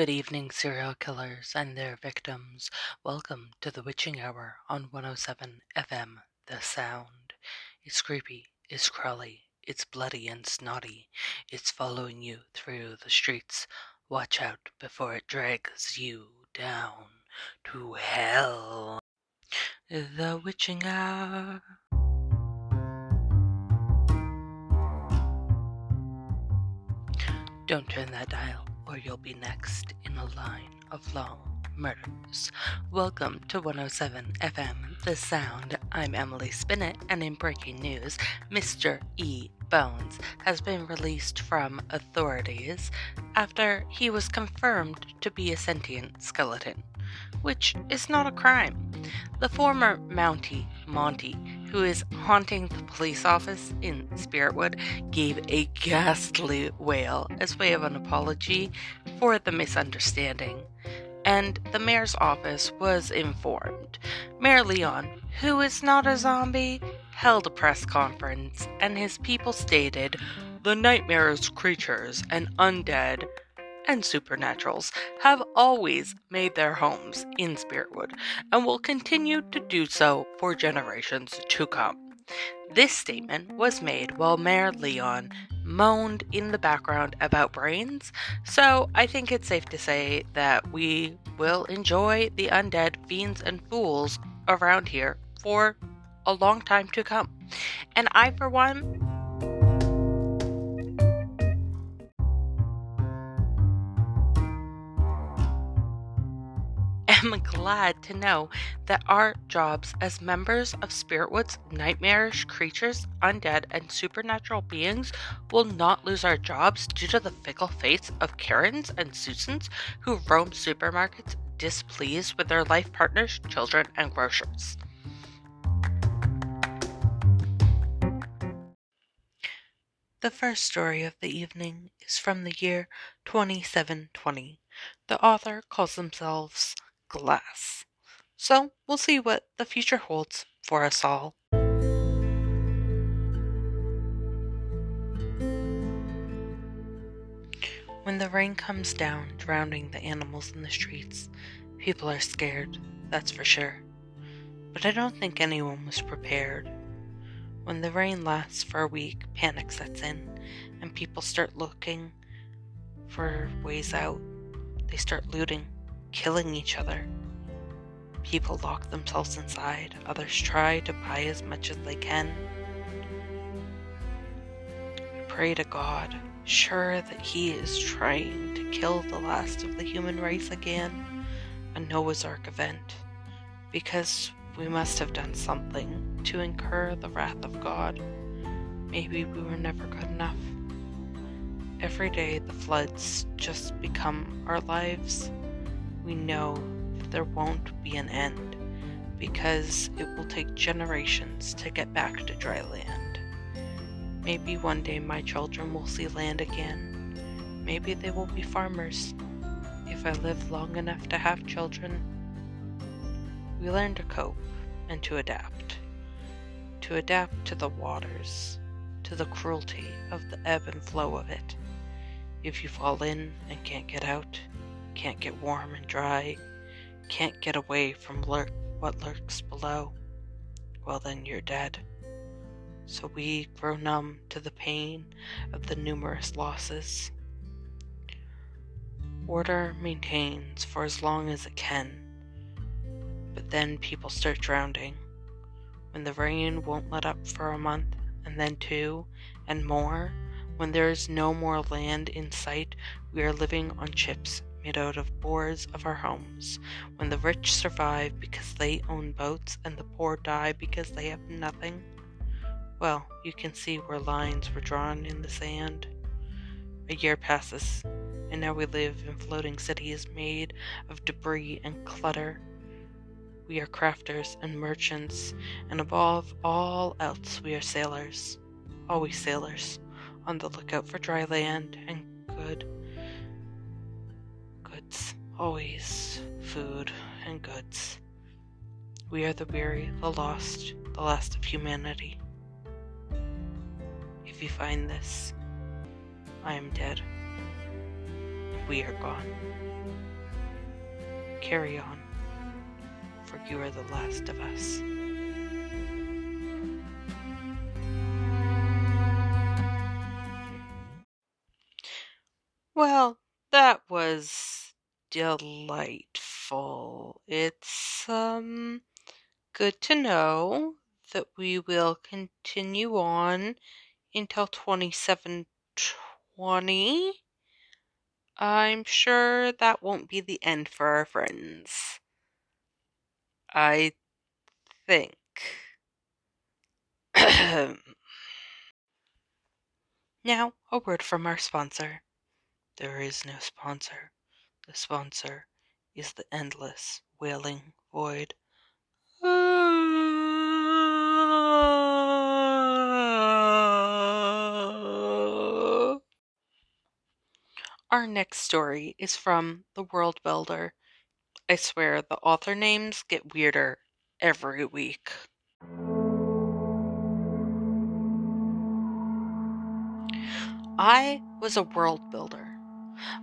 Good evening, serial killers and their victims. Welcome to the Witching Hour on 107 FM, The Sound. It's creepy, it's crawly, it's bloody and snotty. It's following you through the streets. Watch out before it drags you down to hell. The Witching Hour. Don't turn that dial or you'll be next in a line of long murders. Welcome to 107 FM, The Sound. I'm Emily Spinett, and in breaking news, Mr. E. Bones has been released from authorities after he was confirmed to be a sentient skeleton, which is not a crime. The former Mountie, Monty, who is haunting the police office in Spiritwood, gave a ghastly wail as way of an apology for the misunderstanding. And the mayor's office was informed. Mayor Leon, who is not a zombie, held a press conference, and his people stated the nightmares, creatures, and undead and supernaturals have always made their homes in Spiritwood and will continue to do so for generations to come. This statement was made while Mayor Leon moaned in the background about brains, so I think it's safe to say that we will enjoy the undead fiends and fools around here for a long time to come. And I, for one, am glad to know that our jobs as members of Spiritwood's nightmarish creatures, undead, and supernatural beings will not lose our jobs due to the fickle fates of Karens and Susans who roam supermarkets displeased with their life partners, children, and grocers. The first story of the evening is from the year 2720. The author calls themselves glass. So we'll see what the future holds for us all. When the rain comes down, drowning the animals in the streets, people are scared, that's for sure. But I don't think anyone was prepared. When the rain lasts for a week, panic sets in, and people start looking for ways out. They start looting killing each other. People lock themselves inside, others try to buy as much as they can. Pray to God, sure that He is trying to kill the last of the human race again, a Noah's Ark event, because we must have done something to incur the wrath of God. Maybe we were never good enough. Every day the floods just become our lives we know there won't be an end because it will take generations to get back to dry land. Maybe one day my children will see land again. Maybe they will be farmers if I live long enough to have children. We learn to cope and to adapt. To adapt to the waters, to the cruelty of the ebb and flow of it. If you fall in and can't get out, can't get warm and dry, can't get away from lurk what lurks below, well then you're dead. So we grow numb to the pain of the numerous losses. Order maintains for as long as it can, but then people start drowning. When the rain won't let up for a month, and then two, and more, when there is no more land in sight, we are living on chips made out of boards of our homes, when the rich survive because they own boats and the poor die because they have nothing? Well, you can see where lines were drawn in the sand. A year passes, and now we live in floating cities made of debris and clutter. We are crafters and merchants, and above all else, we are sailors. Always sailors, on the lookout for dry land and good always food and goods. We are the weary, the lost, the last of humanity. If you find this, I am dead. we are gone. Carry on, for you are the last of us. Well, that was delightful. It's um good to know that we will continue on until 2720. I'm sure that won't be the end for our friends. I think. now, a word from our sponsor. There is no sponsor. The sponsor is the endless, wailing void. Our next story is from The World Builder. I swear the author names get weirder every week. I was a world builder.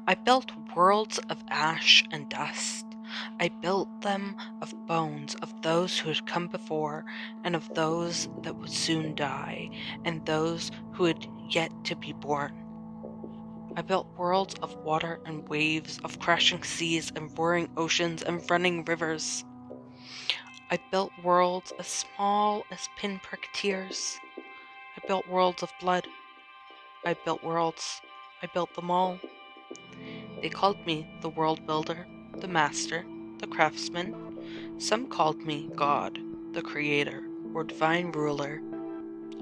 I built worlds of ash and dust. I built them of bones of those who had come before, and of those that would soon die, and those who had yet to be born. I built worlds of water and waves, of crashing seas and roaring oceans and running rivers. I built worlds as small as pinprick tears. I built worlds of blood. I built worlds. I built them all. They called me the world builder, the master, the craftsman. Some called me God, the creator, or divine ruler.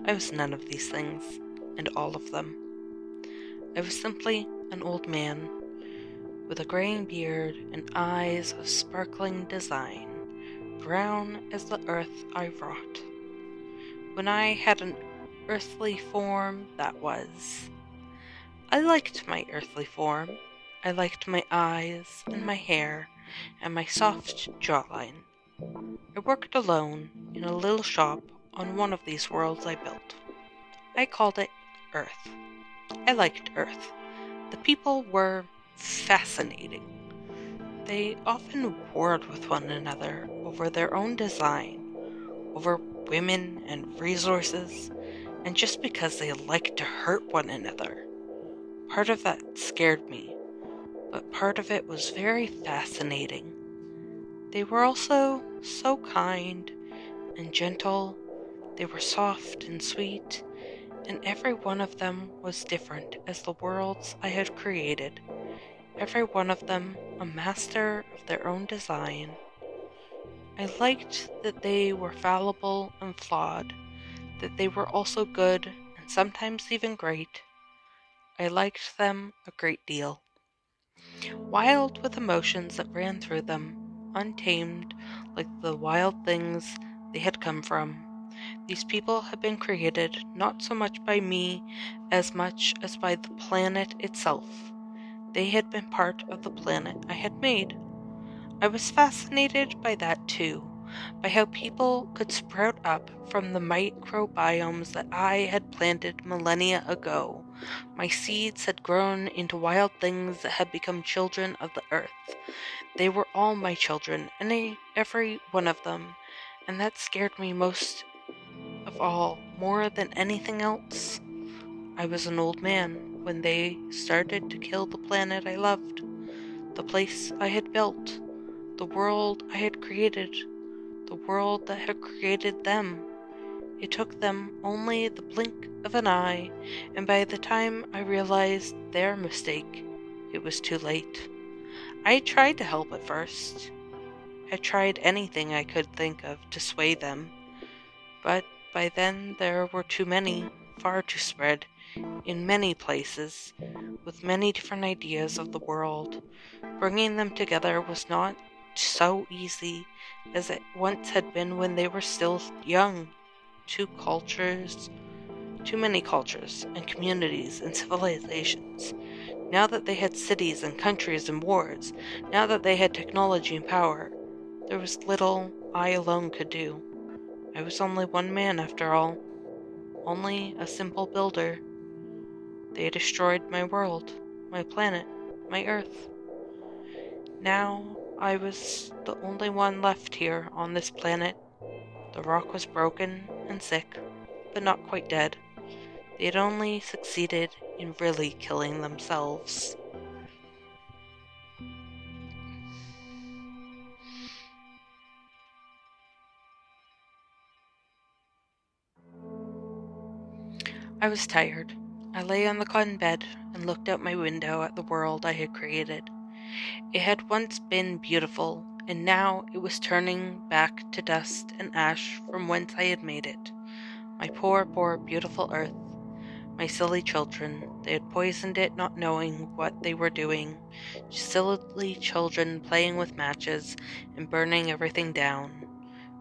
I was none of these things, and all of them. I was simply an old man with a graying beard and eyes of sparkling design, brown as the earth I wrought. When I had an earthly form, that was. I liked my earthly form, I liked my eyes and my hair and my soft jawline. I worked alone in a little shop on one of these worlds I built. I called it Earth. I liked Earth. The people were fascinating. They often warred with one another over their own design, over women and resources, and just because they liked to hurt one another. Part of that scared me but part of it was very fascinating. They were also so kind and gentle, they were soft and sweet, and every one of them was different as the worlds I had created, every one of them a master of their own design. I liked that they were fallible and flawed, that they were also good and sometimes even great. I liked them a great deal wild with emotions that ran through them, untamed like the wild things they had come from. These people had been created not so much by me as much as by the planet itself. They had been part of the planet I had made. I was fascinated by that too, by how people could sprout up from the microbiomes that I had planted millennia ago. My seeds had grown into wild things that had become children of the earth. They were all my children, and every one of them, and that scared me most of all, more than anything else. I was an old man when they started to kill the planet I loved, the place I had built, the world I had created the world that had created them. It took them only the blink of an eye, and by the time I realized their mistake, it was too late. I tried to help at first. I tried anything I could think of to sway them, but by then there were too many, far too spread, in many places, with many different ideas of the world. Bringing them together was not so easy as it once had been when they were still young. Two cultures, too many cultures and communities and civilizations. Now that they had cities and countries and wars, now that they had technology and power, there was little I alone could do. I was only one man after all, only a simple builder. They destroyed my world, my planet, my Earth. Now I was the only one left here on this planet. The rock was broken and sick, but not quite dead. They had only succeeded in really killing themselves. I was tired. I lay on the cotton bed and looked out my window at the world I had created. It had once been beautiful, and now it was turning back to dust and ash from whence I had made it. My poor, poor, beautiful earth. My silly children. They had poisoned it, not knowing what they were doing. Silly children playing with matches and burning everything down.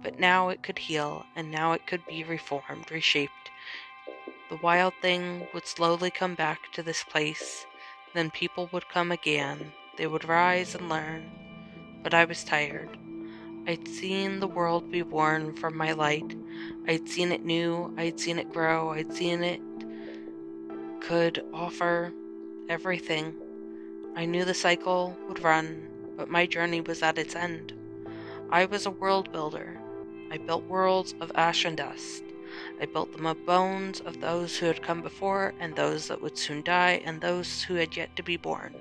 But now it could heal, and now it could be reformed, reshaped. The wild thing would slowly come back to this place. Then people would come again. They would rise and learn. But I was tired. I'd seen the world be born from my light. I'd seen it new. I'd seen it grow. I'd seen it could offer everything. I knew the cycle would run, but my journey was at its end. I was a world builder. I built worlds of ash and dust. I built them of bones of those who had come before, and those that would soon die, and those who had yet to be born.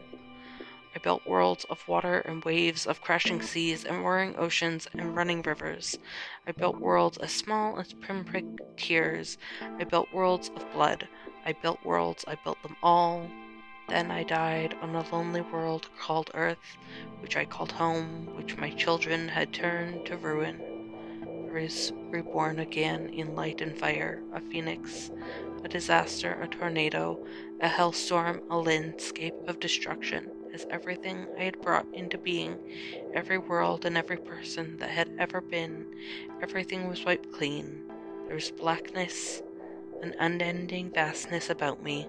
I built worlds of water and waves, of crashing mm. seas and roaring oceans and running rivers. I built worlds as small as pinprick tears. I built worlds of blood. I built worlds, I built them all. Then I died on a lonely world called Earth, which I called home, which my children had turned to ruin. I was reborn again in light and fire, a phoenix, a disaster, a tornado, a hellstorm, a landscape of destruction as everything I had brought into being, every world and every person that had ever been, everything was wiped clean. There was blackness, an unending vastness about me.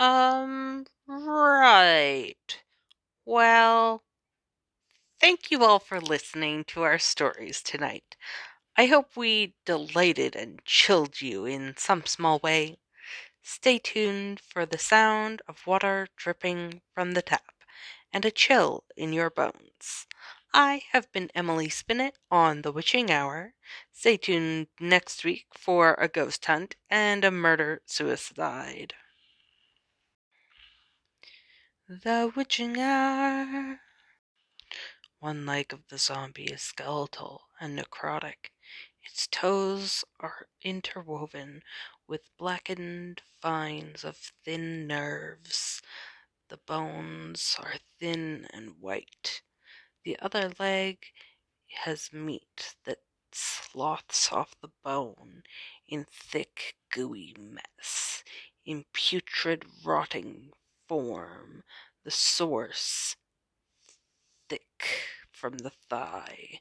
Um, right. Well, thank you all for listening to our stories tonight. I hope we delighted and chilled you in some small way. Stay tuned for the sound of water dripping from the tap and a chill in your bones. I have been Emily Spinet on The Witching Hour. Stay tuned next week for a ghost hunt and a murder suicide. The Witching Hour. One leg of the zombie is skeletal and necrotic. Its toes are interwoven with blackened vines of thin nerves. The bones are thin and white. The other leg has meat that sloughs off the bone in thick, gooey mess, in putrid, rotting form, the source thick from the thigh.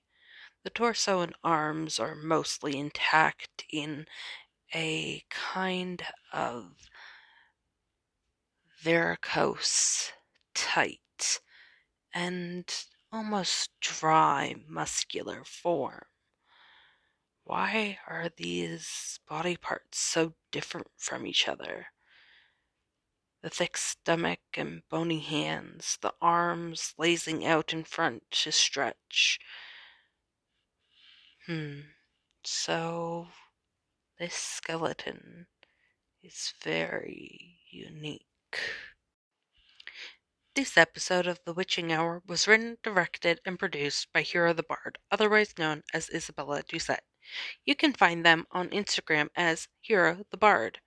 The torso and arms are mostly intact in a kind of varicose, tight, and almost dry, muscular form. Why are these body parts so different from each other? the thick stomach and bony hands, the arms lazing out in front to stretch. Hmm, so this skeleton is very unique. This episode of The Witching Hour was written, directed, and produced by Hero the Bard, otherwise known as Isabella Doucette. You can find them on Instagram as Hero the Bard.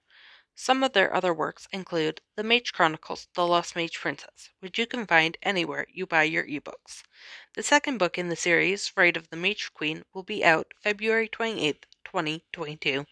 Some of their other works include The Mage Chronicles The Lost Mage Princess, which you can find anywhere you buy your ebooks. The second book in the series, Rite of the Mage Queen, will be out February 28, 2022.